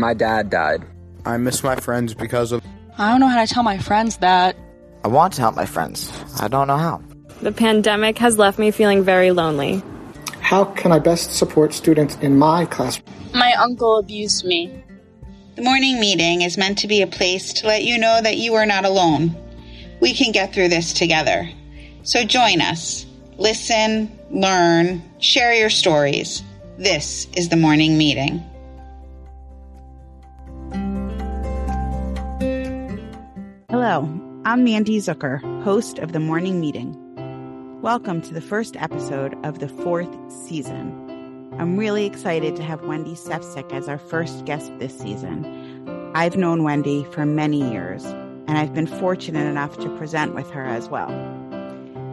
My dad died. I miss my friends because of. I don't know how to tell my friends that. I want to help my friends. I don't know how. The pandemic has left me feeling very lonely. How can I best support students in my class? My uncle abused me. The morning meeting is meant to be a place to let you know that you are not alone. We can get through this together. So join us. Listen, learn, share your stories. This is the morning meeting. Hello, I'm Mandy Zucker, host of The Morning Meeting. Welcome to the first episode of the fourth season. I'm really excited to have Wendy Sefcik as our first guest this season. I've known Wendy for many years, and I've been fortunate enough to present with her as well.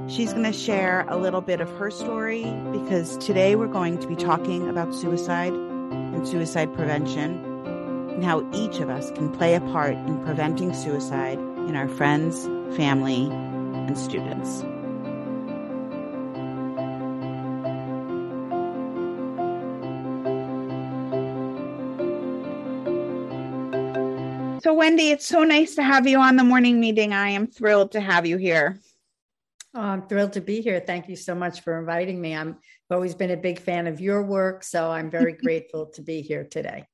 She's going to share a little bit of her story because today we're going to be talking about suicide and suicide prevention and how each of us can play a part in preventing suicide in our friends, family, and students. So, Wendy, it's so nice to have you on the morning meeting. I am thrilled to have you here. Oh, I'm thrilled to be here. Thank you so much for inviting me. I'm I've always been a big fan of your work, so I'm very grateful to be here today.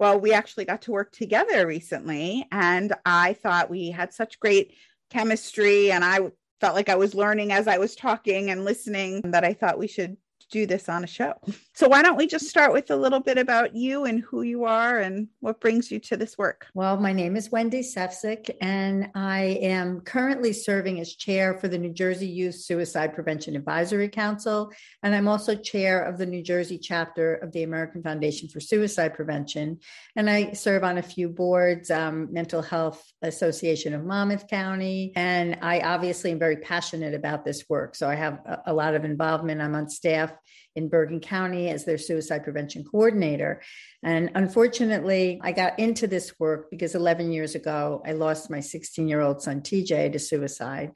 Well, we actually got to work together recently, and I thought we had such great chemistry, and I felt like I was learning as I was talking and listening that I thought we should do this on a show. So why don't we just start with a little bit about you and who you are and what brings you to this work? Well, my name is Wendy Sefcik, and I am currently serving as chair for the New Jersey Youth Suicide Prevention Advisory Council, and I'm also chair of the New Jersey chapter of the American Foundation for Suicide Prevention. And I serve on a few boards, um, Mental Health Association of Monmouth County, and I obviously am very passionate about this work. So I have a, a lot of involvement. I'm on staff in Bergen County as their suicide prevention coordinator. And unfortunately, I got into this work because 11 years ago, I lost my 16 year old son, TJ, to suicide.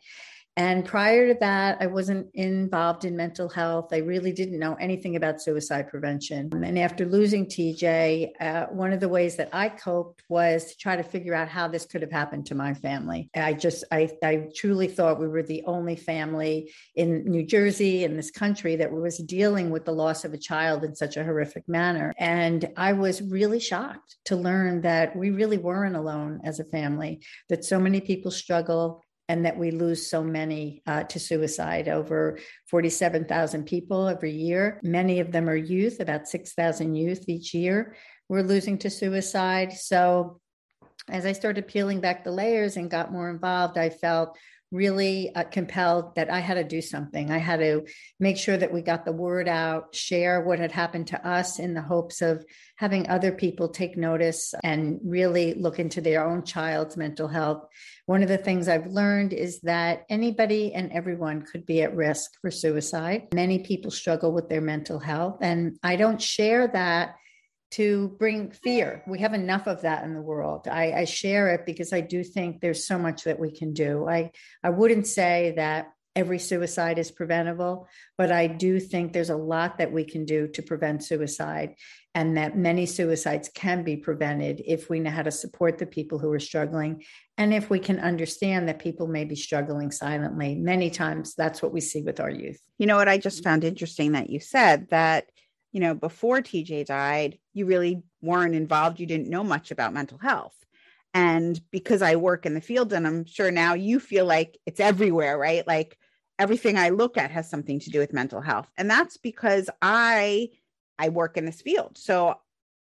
And prior to that, I wasn't involved in mental health. I really didn't know anything about suicide prevention. And after losing TJ, uh, one of the ways that I coped was to try to figure out how this could have happened to my family. I just, I, I truly thought we were the only family in New Jersey, in this country, that was dealing with the loss of a child in such a horrific manner. And I was really shocked to learn that we really weren't alone as a family, that so many people struggle and that we lose so many uh, to suicide over 47,000 people every year. Many of them are youth, about 6,000 youth each year we're losing to suicide. So, as I started peeling back the layers and got more involved, I felt really uh, compelled that I had to do something. I had to make sure that we got the word out, share what had happened to us in the hopes of having other people take notice and really look into their own child's mental health. One of the things I've learned is that anybody and everyone could be at risk for suicide. Many people struggle with their mental health, and I don't share that to bring fear. We have enough of that in the world. I, I, share it because I do think there's so much that we can do. I, I wouldn't say that every suicide is preventable, but I do think there's a lot that we can do to prevent suicide and that many suicides can be prevented if we know how to support the people who are struggling and if we can understand that people may be struggling silently. Many times that's what we see with our youth. You know what I just found interesting that you said that you know, before TJ died, you really weren't involved. You didn't know much about mental health. And because I work in the field, and I'm sure now you feel like it's everywhere, right? Like everything I look at has something to do with mental health. And that's because I I work in this field. So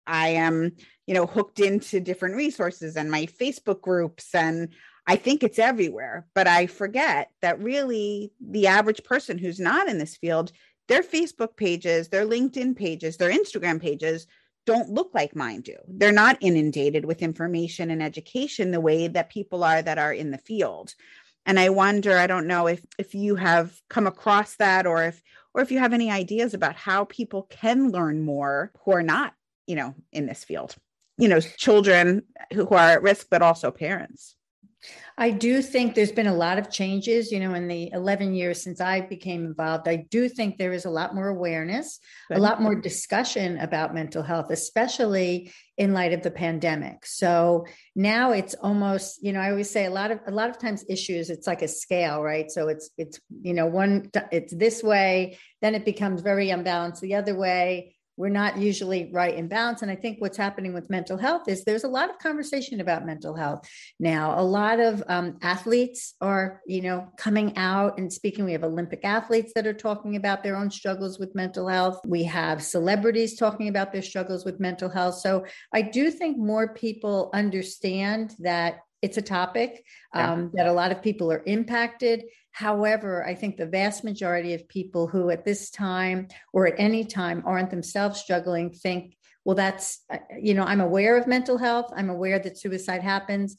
I am, you know, hooked into different resources and my Facebook groups and I think it's everywhere, but I forget that really the average person who's not in this field their Facebook pages, their LinkedIn pages, their Instagram pages don't look like mine do. They're not inundated with information and education the way that people are that are in the field. And I wonder, I don't know if if you have come across that or if or if you have any ideas about how people can learn more who are not, you know, in this field. You know, children who are at risk but also parents. I do think there's been a lot of changes, you know, in the 11 years since I became involved. I do think there is a lot more awareness, a lot more discussion about mental health, especially in light of the pandemic. So now it's almost, you know, I always say a lot of a lot of times issues it's like a scale, right? So it's it's you know, one it's this way, then it becomes very unbalanced the other way we're not usually right in balance. And I think what's happening with mental health is there's a lot of conversation about mental health now. A lot of um, athletes are, you know, coming out and speaking. We have Olympic athletes that are talking about their own struggles with mental health. We have celebrities talking about their struggles with mental health. So I do think more people understand that it's a topic um, yeah. that a lot of people are impacted. However, I think the vast majority of people who at this time or at any time aren't themselves struggling think, well, that's, uh, you know, I'm aware of mental health, I'm aware that suicide happens,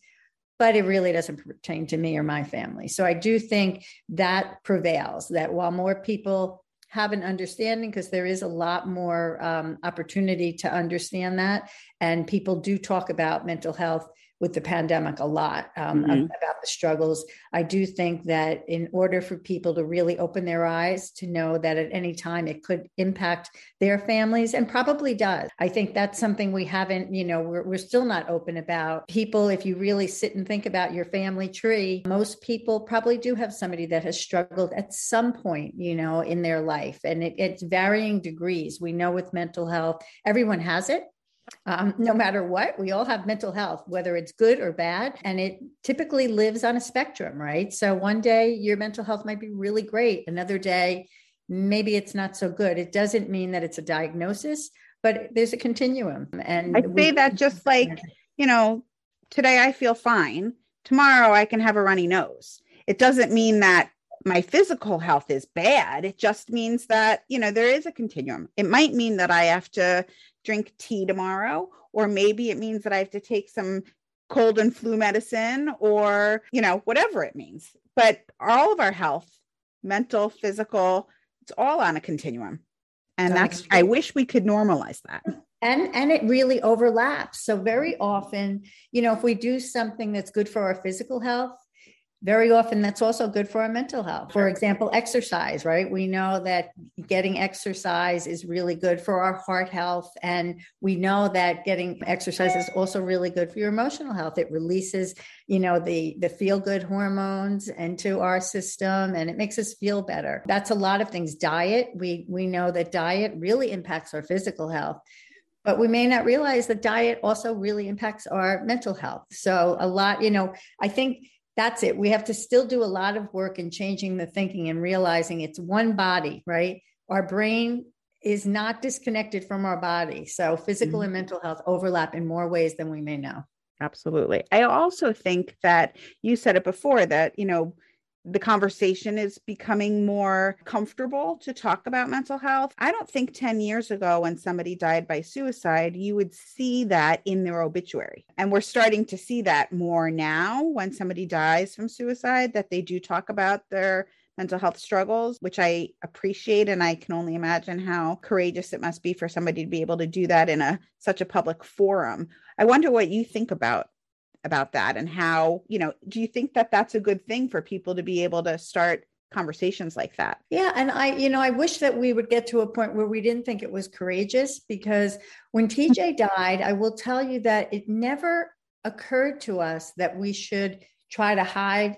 but it really doesn't pertain to me or my family. So I do think that prevails, that while more people have an understanding because there is a lot more um, opportunity to understand that and people do talk about mental health with the pandemic a lot um, mm-hmm. about the struggles. I do think that in order for people to really open their eyes to know that at any time it could impact their families and probably does. I think that's something we haven't, you know, we're, we're still not open about. People, if you really sit and think about your family tree, most people probably do have somebody that has struggled at some point, you know, in their life. And it, it's varying degrees. We know with mental health, everyone has it um, no matter what. We all have mental health, whether it's good or bad, and it typically lives on a spectrum, right? So one day your mental health might be really great, another day, maybe it's not so good. It doesn't mean that it's a diagnosis, but there's a continuum. And I say we, that just like, you know, today I feel fine, tomorrow I can have a runny nose. It doesn't mean that my physical health is bad. It just means that, you know, there is a continuum. It might mean that I have to drink tea tomorrow, or maybe it means that I have to take some cold and flu medicine or, you know, whatever it means. But all of our health, mental, physical, it's all on a continuum. And that's, I wish we could normalize that and and it really overlaps so very often you know if we do something that's good for our physical health very often that's also good for our mental health. For example, exercise, right? We know that getting exercise is really good for our heart health. And we know that getting exercise is also really good for your emotional health. It releases, you know, the, the feel good hormones into our system and it makes us feel better. That's a lot of things. Diet, we, we know that diet really impacts our physical health but we may not realize that diet also really impacts our mental health. So a lot, you know, I think that's it. We have to still do a lot of work in changing the thinking and realizing it's one body, right? Our brain is not disconnected from our body. So physical mm-hmm. and mental health overlap in more ways than we may know. Absolutely. I also think that you said it before that, you know, the conversation is becoming more comfortable to talk about mental health. I don't think 10 years ago, when somebody died by suicide, you would see that in their obituary. And we're starting to see that more now when somebody dies from suicide, that they do talk about their mental health struggles, which I appreciate. And I can only imagine how courageous it must be for somebody to be able to do that in a such a public forum. I wonder what you think about about that and how you know do you think that that's a good thing for people to be able to start conversations like that yeah and i you know i wish that we would get to a point where we didn't think it was courageous because when tj died i will tell you that it never occurred to us that we should try to hide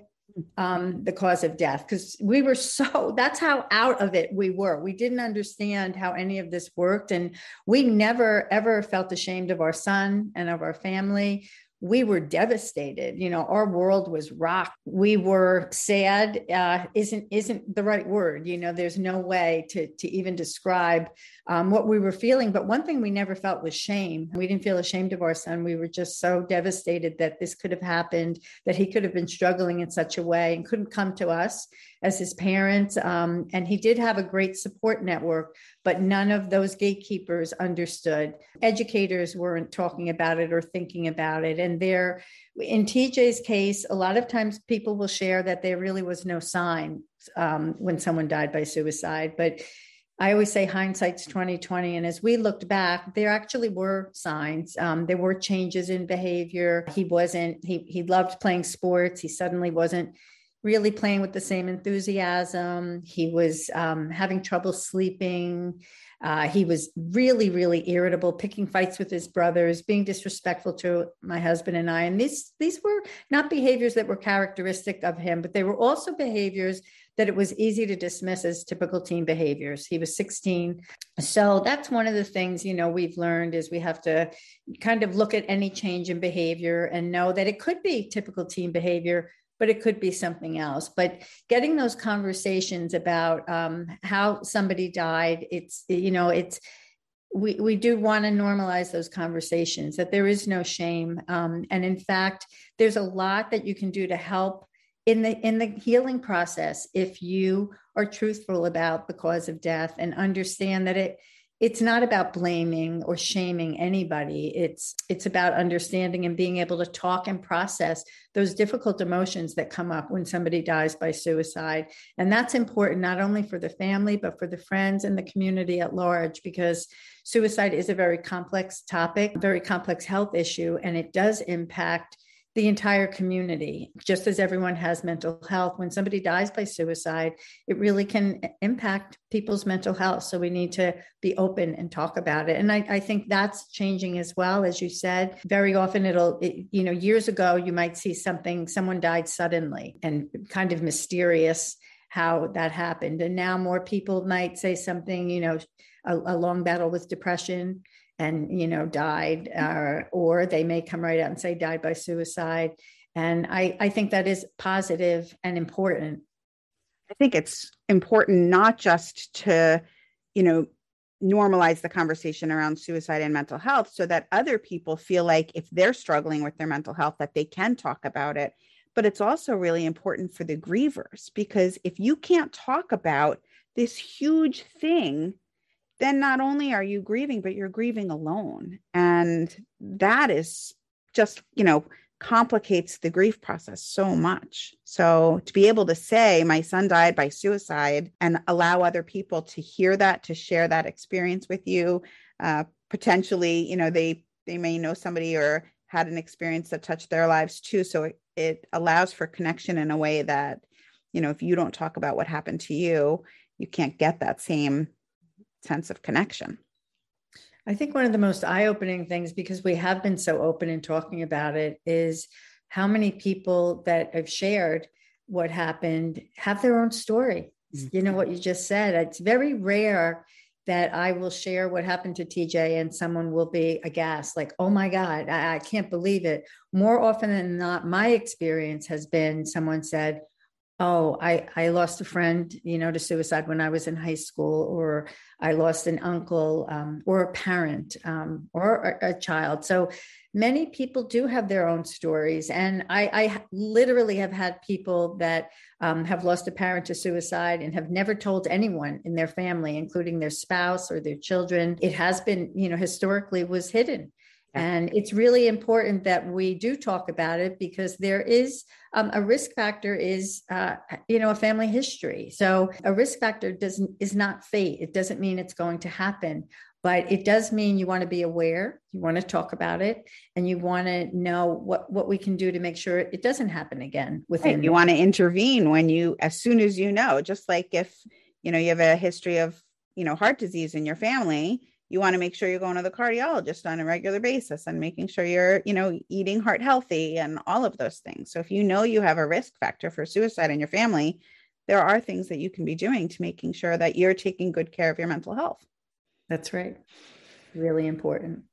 um, the cause of death because we were so that's how out of it we were. We didn't understand how any of this worked. And we never ever felt ashamed of our son and of our family we were devastated you know our world was rocked. We were sad uh, isn't isn't the right word you know there's no way to to even describe um, what we were feeling. But one thing we never felt was shame. We didn't feel ashamed of our son. We were just so devastated that this could have happened that he could have been struggling in such a way and couldn't come to us as his parents um, and he did have a great support network but none of those gatekeepers understood. Educators weren't talking about it or thinking about it. And there, in TJ's case, a lot of times people will share that there really was no sign um, when someone died by suicide, but I always say hindsight's 2020. And as we looked back, there actually were signs. Um, there were changes in behavior. He wasn't, he, he loved playing sports. He suddenly wasn't really playing with the same enthusiasm. He was um, having trouble sleeping. Uh, he was really, really irritable, picking fights with his brothers, being disrespectful to my husband and I. And these these were not behaviors that were characteristic of him, but they were also behaviors that it was easy to dismiss as typical teen behaviors. He was 16. So that's one of the things, you know, we've learned is we have to kind of look at any change in behavior and know that it could be typical teen behavior, but it could be something else. But getting those conversations about um, how somebody died, it's, you know, it's, we, we do want to normalize those conversations that there is no shame um, and in fact there's a lot that you can do to help in the in the healing process if you are truthful about the cause of death and understand that it it's not about blaming or shaming anybody. It's it's about understanding and being able to talk and process those difficult emotions that come up when somebody dies by suicide. And that's important not only for the family but for the friends and the community at large because suicide is a very complex topic very complex health issue and it does impact the entire community. Just as everyone has mental health, when somebody dies by suicide, it really can impact people's mental health. So we need to be open and talk about it. And I, I think that's changing as well. As you said, very often it'll, it, you know, years ago, you might see something, someone died suddenly and kind of mysterious how that happened. And now more people might say something, you know, a, a long battle with depression and you know died uh, or they may come right out and say died by suicide. And I, I think that is positive and important. I think it's important not just to you know normalize the conversation around suicide and mental health so that other people feel like if they're struggling with their mental health that they can talk about it. But it's also really important for the grievers because if you can't talk about this huge thing then not only are you grieving, but you're grieving alone. And that is just, you know, complicates the grief process so much. So to be able to say, my son died by suicide and allow other people to hear that, to share that experience with you, uh, potentially, you know, they, they may know somebody or had an experience that touched their lives too. So it, it allows for connection in a way that, you know, if you don't talk about what happened to you, you can't get that same sense of connection. I think one of the most eye opening things, because we have been so open in talking about it, is how many people that have shared what happened have their own story. Mm-hmm. You know, what you just said. It's very rare that I will share what happened to TJ and someone will be aghast, like, oh my God, I, I can't believe it. More often than not, my experience has been someone said, oh i i lost a friend you know to suicide when i was in high school or i lost an uncle um, or a parent um, or a, a, child. So many people do have their own stories and i i literally have had people that um, have lost a parent to suicide and have never told anyone in their family including their spouse or their children. It has been you know historically was hidden and it's really important that we do talk about it because there is um, a risk factor is uh, you know a family history. So a risk factor doesn't is not fate. It doesn't mean it's going to happen, but it does mean you want to be aware. You want to talk about it, and you want to know what what we can do to make sure it doesn't happen again. Within right. you want to intervene when you as soon as you know. Just like if you know you have a history of you know heart disease in your family you want to make sure you're going to the cardiologist on a regular basis and making sure you're you know eating heart healthy and all of those things. So if you know you have a risk factor for suicide in your family there are things that you can be doing to making sure that you're taking good care of your mental health. That's right. Really important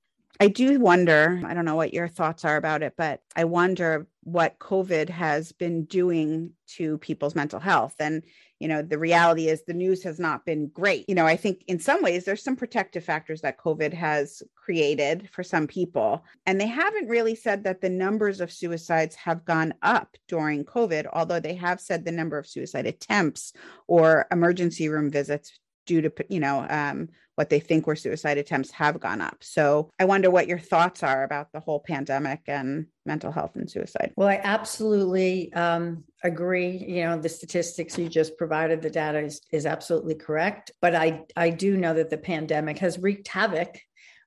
I do wonder, I don't know what your thoughts are about it, but I wonder what COVID has been doing to people's mental health. And you know the reality is the news has not been great you know i think in some ways there's some protective factors that covid has created for some people and they haven't really said that the numbers of suicides have gone up during covid although they have said the number of suicide attempts or emergency room visits due to you know um, what they think were suicide attempts have gone up. So I wonder what your thoughts are about the whole pandemic and mental health and suicide. Well, I absolutely um, agree. You know, the statistics you just provided, the data is, is absolutely correct. But I, I do know that the pandemic has wreaked havoc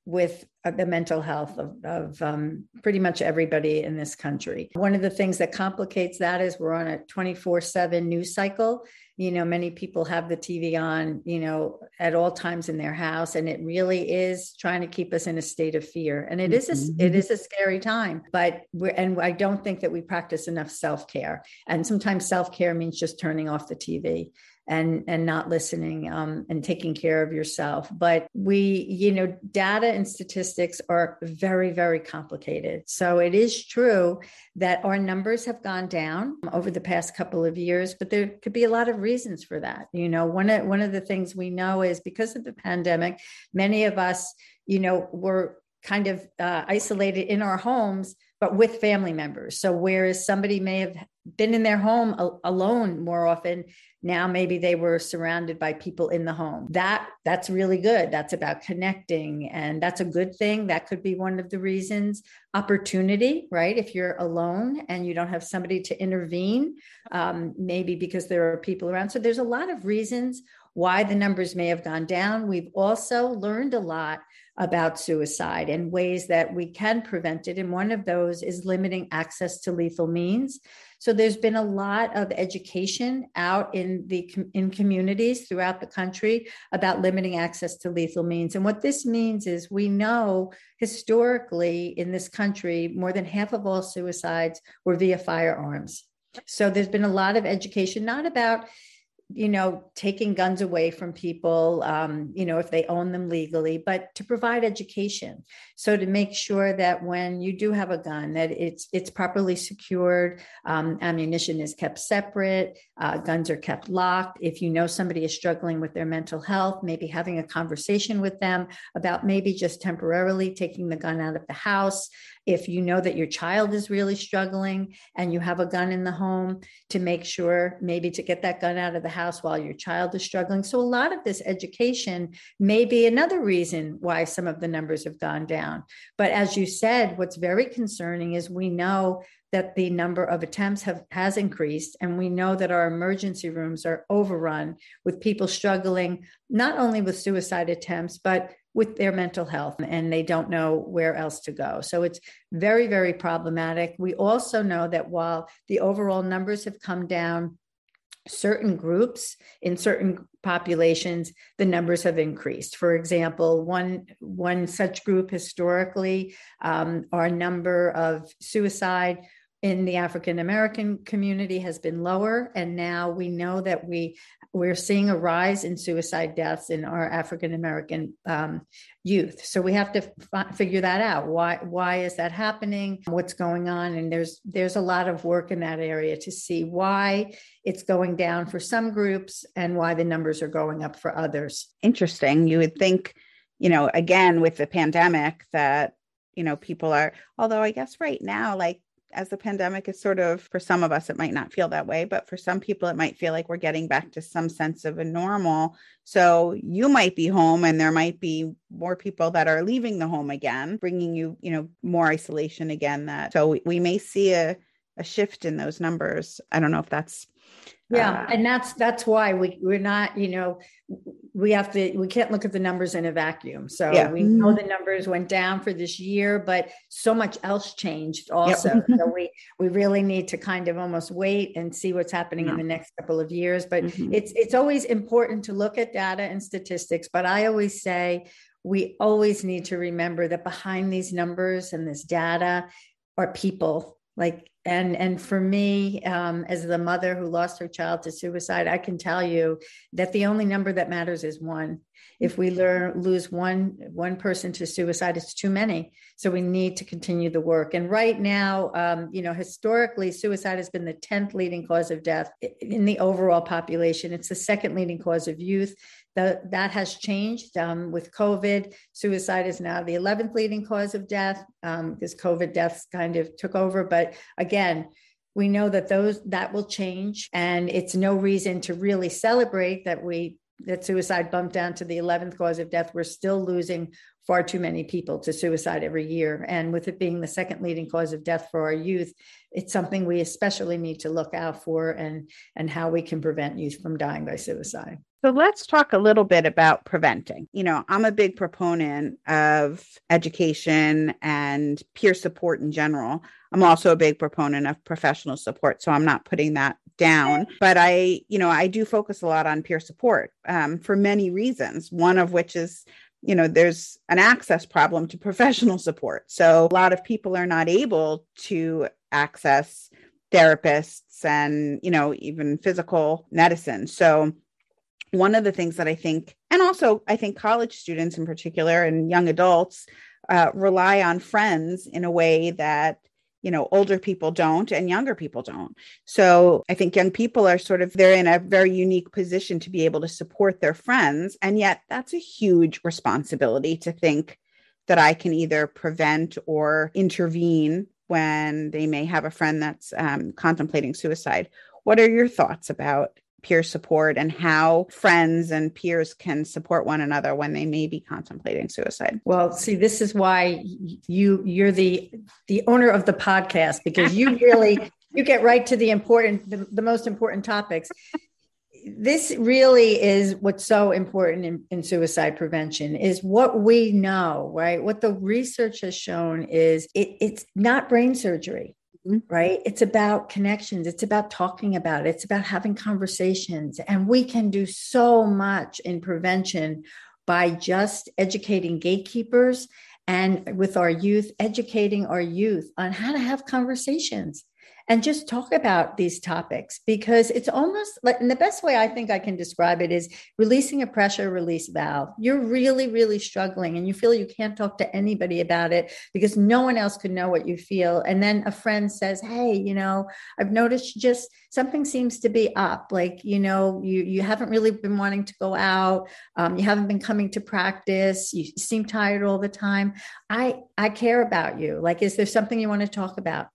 with uh, the mental health of, of um, pretty much everybody in this country. One of the things that complicates that is we're on a 24 7 news cycle. You know, many people have the TV on, you know, at all times in their house, and it really is trying to keep us in a state of fear. And it is a, mm-hmm. it is a scary time, but we're, and I don't think that we practice enough self care. And sometimes self care means just turning off the TV and and not listening um, and taking care of yourself. But we you know data and statistics are very very complicated. So it is true that our numbers have gone down over the past couple of years but there could be a lot of reasons for that. You know one of one of the things we know is because of the pandemic many of us you know were kind of uh, isolated in our homes but with family members. So whereas somebody may have been in their home a- alone more often, now maybe they were surrounded by people in the home. That that's really good. That's about connecting and that's a good thing. That could be one of the reasons. Opportunity, right? If you're alone and you don't have somebody to intervene, um, maybe because there are people around. So there's a lot of reasons why the numbers may have gone down. We've also learned a lot about suicide and ways that we can prevent it. And one of those is limiting access to lethal means. So there's been a lot of education out in the in communities throughout the country about limiting access to lethal means. And what this means is we know historically in this country more than half of all suicides were via firearms. So there's been a lot of education not about you know, taking guns away from people, um, you know, if they own them legally, but to provide education. So to make sure that when you do have a gun, that it's it's properly secured, um, ammunition is kept separate, uh, guns are kept locked. If you know somebody is struggling with their mental health, maybe having a conversation with them about maybe just temporarily taking the gun out of the house. If you know that your child is really struggling and you have a gun in the home, to make sure maybe to get that gun out of the house while your child is struggling. So, a lot of this education may be another reason why some of the numbers have gone down. But as you said, what's very concerning is we know that the number of attempts have has increased and we know that our emergency rooms are overrun with people struggling not only with suicide attempts but with their mental health and they don't know where else to go. So it's very very problematic. We also know that while the overall numbers have come down certain groups in certain populations the numbers have increased. For example one one such group historically um, our number of suicide in the African American community has been lower, and now we know that we we're seeing a rise in suicide deaths in our African American um, youth. So we have to f- figure that out. Why why is that happening? What's going on? And there's there's a lot of work in that area to see why it's going down for some groups and why the numbers are going up for others. Interesting. You would think, you know, again with the pandemic that you know people are although i guess right now like as the pandemic is sort of for some of us it might not feel that way but for some people it might feel like we're getting back to some sense of a normal. So you might be home and there might be more people that are leaving the home again bringing you you know more isolation again that so we, we may see a, a shift in those numbers. I don't know if that's yeah uh, and that's that's why we we're not you know we have to we can't look at the numbers in a vacuum so yeah. we know the numbers went down for this year but so much else changed also yep. so we we really need to kind of almost wait and see what's happening yeah. in the next couple of years but mm-hmm. it's it's always important to look at data and statistics but i always say we always need to remember that behind these numbers and this data are people like and and for me um, as the mother who lost her child to suicide i can tell you that the only number that matters is one. If we learn, lose one one person to suicide it's too many. So we need to continue the work. And right now um, you know historically suicide has been the 10th leading cause of death in the overall population. It's the second leading cause of youth the, that has changed um, with covid. Suicide is now the 11th leading cause of death um, because covid deaths kind of took over. But again we know that those that will change and it's no reason to really celebrate that we that suicide bumped down to the 11th cause of death, we're still losing far too many people to suicide every year. And with it being the second leading cause of death for our youth, it's something we especially need to look out for and, and how we can prevent youth from dying by suicide. So let's talk a little bit about preventing. You know, I'm a big proponent of education and peer support in general. I'm also a big proponent of professional support. So I'm not putting that down, but I, you know, I do focus a lot on peer support um, for many reasons, one of which is you know there's an access problem to professional support so a lot of people are not able to access therapists and you know even physical medicine. So one of the things that i think and also i think college students in particular and young adults uh, rely on friends in a way that you know older people don't and younger people don't. So i think young people are sort of they're in a very unique position to be able to support their friends. And yet that's a huge responsibility to think that i can either prevent or intervene when they may have a friend that's um, contemplating suicide. What are your thoughts about peer support and how friends and peers can support one another when they may be contemplating suicide? Well see this is why you you're the the owner of the podcast because you really you get right to the important the, the most important topics this really is what's so important in, in, suicide prevention is what we know right what the research has shown is it, it's not brain surgery Mm-hmm. right? It's about connections. It's about talking about it. It's about having conversations. And we can do so much in prevention by just educating gatekeepers and with our youth, educating our youth on how to have conversations and just talk about these topics because it's almost like, and the best way I think I can describe it is releasing a pressure release valve. You're really, really struggling and you feel you can't talk to anybody about it because no one else could know what you feel. And then a friend says, Hey, you know, I've noticed just something seems to be up. Like, you know, you, you haven't really been wanting to go out. Um, you haven't been coming to practice. You seem tired all the time. I, I care about you. Like, is there something you want to talk about?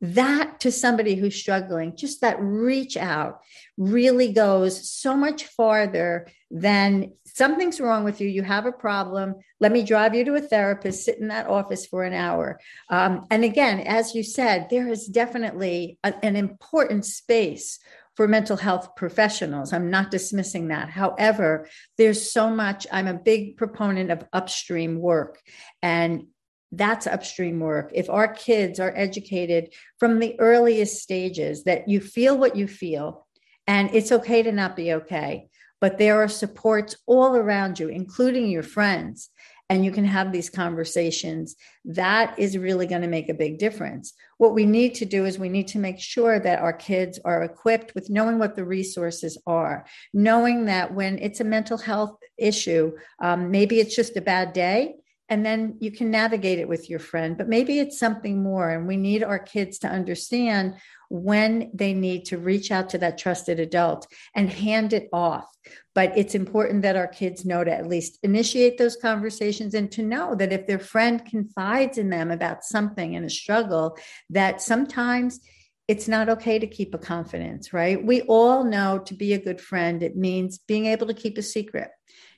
That to somebody who's struggling, just that reach out really goes so much farther than something's wrong with you. You have a problem. Let me drive you to a therapist, sit in that office for an hour. Um, and again, as you said, there is definitely a, an important space for mental health professionals. I'm not dismissing that. However, there's so much, I'm a big proponent of upstream work. And that's upstream work. If our kids are educated from the earliest stages that you feel what you feel, and it's okay to not be okay, but there are supports all around you, including your friends, and you can have these conversations, that is really going to make a big difference. What we need to do is we need to make sure that our kids are equipped with knowing what the resources are, knowing that when it's a mental health issue, um, maybe it's just a bad day and then you can navigate it with your friend but maybe it's something more and we need our kids to understand when they need to reach out to that trusted adult and hand it off but it's important that our kids know to at least initiate those conversations and to know that if their friend confides in them about something and a struggle that sometimes it's not okay to keep a confidence, right? We all know to be a good friend, it means being able to keep a secret,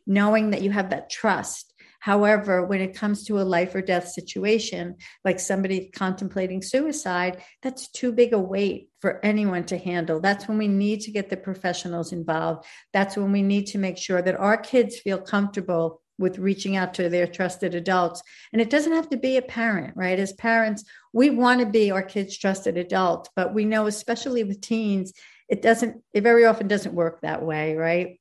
knowing that you have that trust However, when it comes to a life or death situation, like somebody contemplating suicide, that's too big a weight for anyone to handle. That's when we need to get the professionals involved. That's when we need to make sure that our kids feel comfortable with reaching out to their trusted adults. And it doesn't have to be a parent, right? As parents, we want to be our kids' trusted adult, but we know, especially with teens, it doesn't, it very often doesn't work that way, right?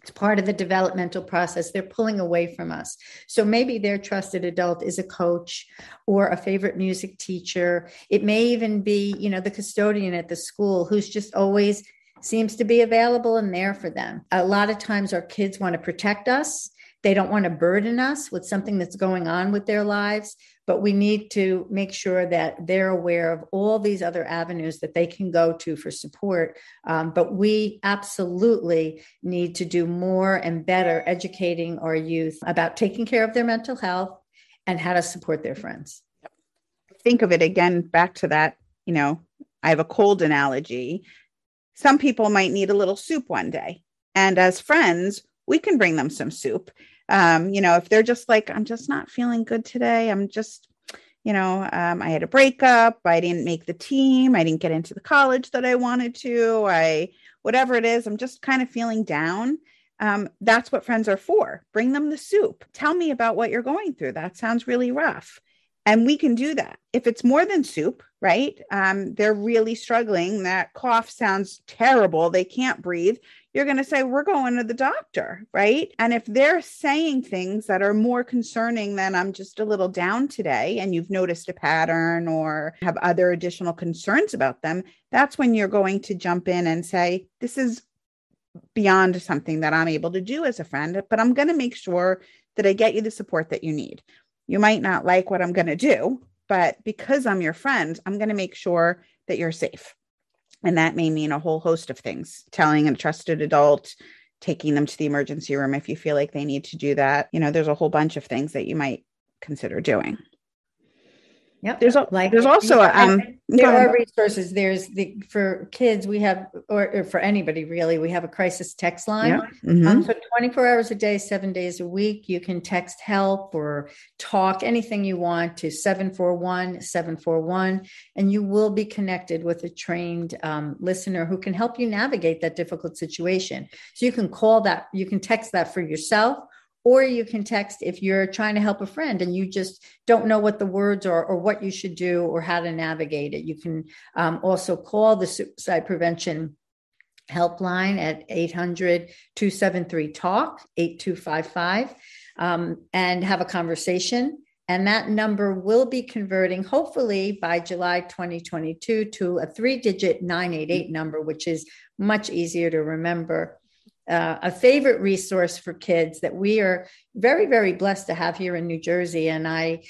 It's part of the developmental process. They're pulling away from us. So maybe their trusted adult is a coach or a favorite music teacher. It may even be you know the custodian at the school who's just always seems to be available and there for them. A lot of times our kids want to protect us they don't want to burden us with something that's going on with their lives but we need to make sure that they're aware of all these other avenues that they can go to for support. Um, but we absolutely need to do more and better educating our youth about taking care of their mental health and how to support their friends. Think of it again back to that, you know, I have a cold analogy. Some people might need a little soup one day And as friends, we can bring them some soup. Um, you know, if they're just like, I'm just not feeling good today, I'm just, you know, um, I had a breakup, I didn't make the team, I didn't get into the college that I wanted to, I, whatever it is, I'm just kind of feeling down. Um, that's what friends are for. Bring them the soup. Tell me about what you're going through. That sounds really rough. And we can do that. If it's more than soup, right? Um, they're really struggling. That cough sounds terrible. They can't breathe you're going to say, We're going to the doctor, right? And if they're saying things that are more concerning than I'm just a little down today, and you've noticed a pattern or have other additional concerns about them, that's when you're going to jump in and say, This is beyond something that I'm able to do as a friend, but I'm going to make sure that I get you the support that you need. You might not like what I'm going to do, but because I'm your friend, I'm going to make sure that you're safe. And that may mean a whole host of things telling a trusted adult, taking them to the emergency room if you feel like they need to do that. You know, there's a whole bunch of things that you might consider doing. Yep. There's a, like there's also a, um there are resources. There's the for kids we have or, or, for anybody really we have a crisis text line. Yeah. Mm-hmm. Um, so 24 hours a day, seven days a week. You can text help or talk anything you want to 741 741, and you will be connected with a trained um, listener who can help you navigate that difficult situation. So you can call that, you can text that for yourself or you can text if you're trying to help a friend and you just don't know what the words are or what you should do or how to navigate it. You can um, also call the suicide prevention helpline at 800 273 TALK 8255 um, and have a conversation. And that number will be converting, hopefully by July 2022, to a three digit 988 number, which is much easier to remember uh, a favorite resource for kids that we are very very blessed to have here in New Jersey and I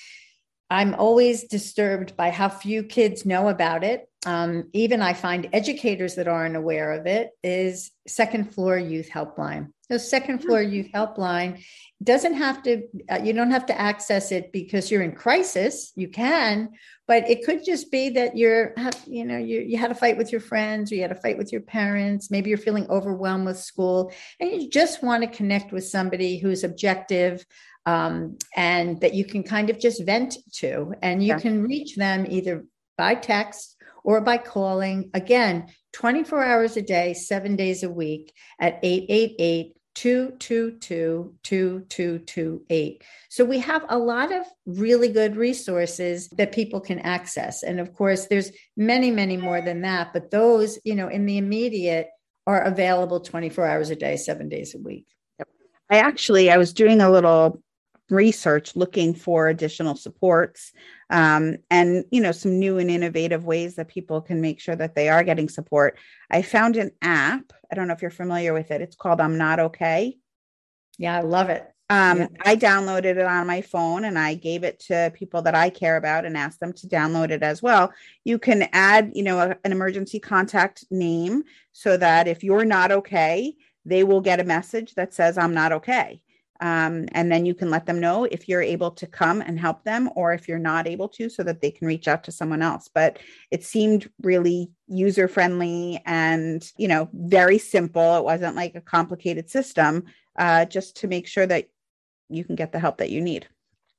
I'm always disturbed by how few kids know about it. Um, even I find educators that aren't aware of it is second floor youth helpline. The second floor youth helpline doesn't have to, uh, you don't have to access it because you're in crisis. You can, but it could just be that you're, you know, you, you had a fight with your friends or you had a fight with your parents. Maybe you're feeling overwhelmed with school and you just want to connect with somebody who's objective um, and that you can kind of just vent to. And you yeah. can reach them either by text or by calling again 24 hours a day, seven days a week at 888 222 2228. So we have a lot of really good resources that people can access. And of course, there's many, many more than that, but those, you know, in the immediate are available 24 hours a day, seven days a week. I actually I was doing a little research looking for additional supports um, and you know some new and innovative ways that people can make sure that they are getting support. I found an app i don't know if you're familiar with it it's called i'm not okay. Yeah i love it. Um, yeah. i downloaded it on my phone and i gave it to people that i care about and asked them to download it as well. You can add you know a, an emergency contact name so that if you're not okay they will get a message that says i'm not okay um, and then you can let them know if you're able to come and help them or if you're not able to so that they can reach out to someone else. But it seemed really user friendly and you know very simple. It wasn't like a complicated system uh, just to make sure that you can get the help that you need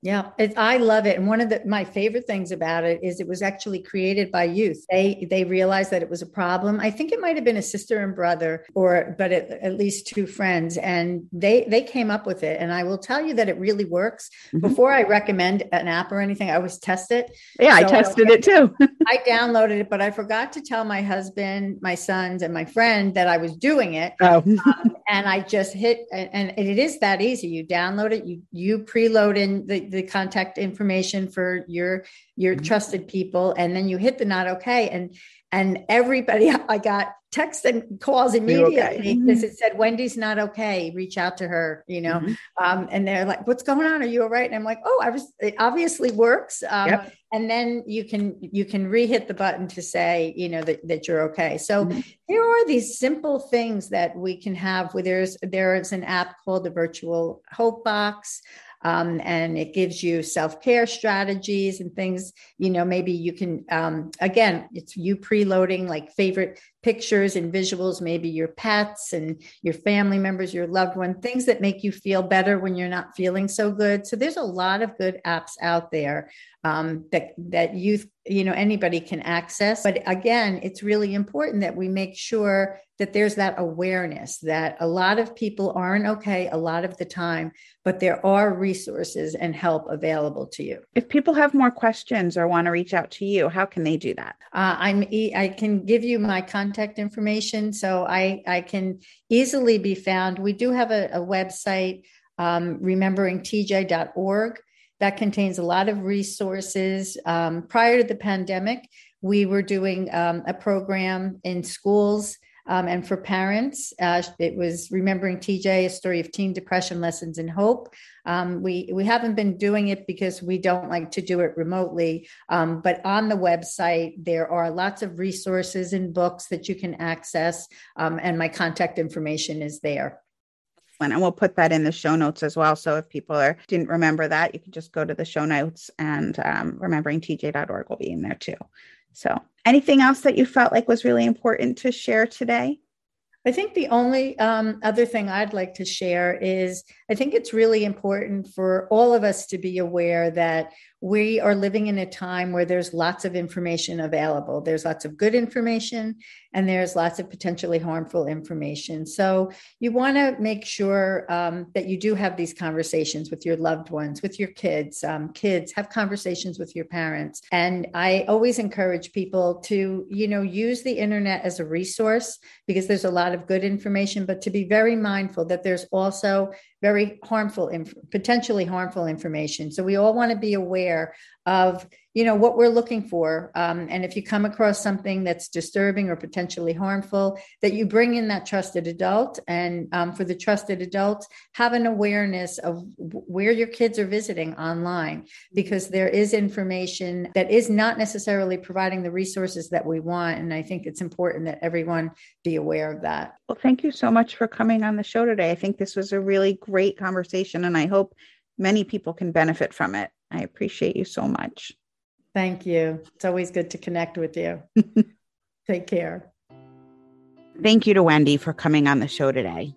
yeah, it, I love it. And one of the, my favorite things about it is it was actually created by youth. They they realized that it was a problem. I think it might have been a sister and brother, or but it, at least two friends, and they they came up with it. And I will tell you that it really works. Mm-hmm. Before I recommend an app or anything, I always test it. Yeah, so I tested I, it too. I downloaded it, but I forgot to tell my husband, my sons, and my friend that I was doing it. Oh. um, and I just hit, and, and it is that easy. You download it, you you preload in the the contact information for your your mm-hmm. trusted people and then you hit the not okay and and everybody i got texts and calls immediately because it said wendy's not okay reach out to her you know mm-hmm. um, and they're like what's going on are you all right and i'm like oh i was it obviously works um, yep. and then you can you can re-hit the button to say you know that, that you're okay so mm-hmm. there are these simple things that we can have where there's there's an app called the virtual hope box um, and it gives you self-care strategies and things you know maybe you can um, again it's you preloading like favorite pictures and visuals, maybe your pets and your family members, your loved one, things that make you feel better when you're not feeling so good. So there's a lot of good apps out there um, that that youth, you know, anybody can access. But again, it's really important that we make sure that there's that awareness that a lot of people aren't okay a lot of the time, but there are resources and help available to you. If people have more questions or want to reach out to you, how can they do that? Uh, I'm I can give you my contact information, so I I can easily be found. We do have a, a website, um, rememberingtj.org, that contains a lot of resources. Um, prior to the pandemic, we were doing um, a program in schools um, and for parents, uh, it was remembering TJ, a story of teen depression, lessons and hope. Um, we we haven't been doing it because we don't like to do it remotely. Um, but on the website, there are lots of resources and books that you can access, um, and my contact information is there. And we'll put that in the show notes as well. So if people are didn't remember that, you can just go to the show notes and um, rememberingtj.org will be in there too. So, anything else that you felt like was really important to share today? I think the only um, other thing I'd like to share is I think it's really important for all of us to be aware that we are living in a time where there's lots of information available. There's lots of good information and there's lots of potentially harmful information. So you want to make sure um, that you do have these conversations with your loved ones, with your kids. Um, kids have conversations with your parents. And I always encourage people to, you know, use the internet as a resource because there's a lot of good information, but to be very mindful that there's also very harmful, potentially harmful information. So we all want to be aware of, you know, what we're looking for. Um, and if you come across something that's disturbing or potentially harmful, that you bring in that trusted adult. And um, for the trusted adults, have an awareness of where your kids are visiting online, because there is information that is not necessarily providing the resources that we want. And I think it's important that everyone be aware of that. Well, thank you so much for coming on the show today. I think this was a really great conversation, and I hope many people can benefit from it. I appreciate you so much. Thank you. It's always good to connect with you. Take care. Thank you to Wendy for coming on the show today.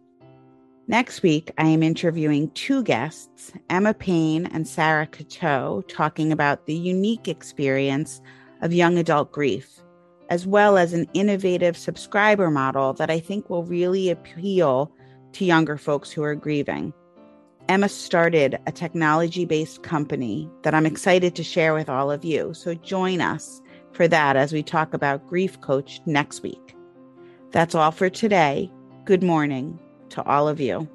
Next week, I am interviewing two guests, Emma Payne and Sarah Coteau, talking about the unique experience of young adult grief, as well as an innovative subscriber model that I think will really appeal to younger folks who are grieving. Emma started a technology based company that I'm excited to share with all of you. So join us for that as we talk about Grief Coach next week. That's all for today. Good morning to all of you.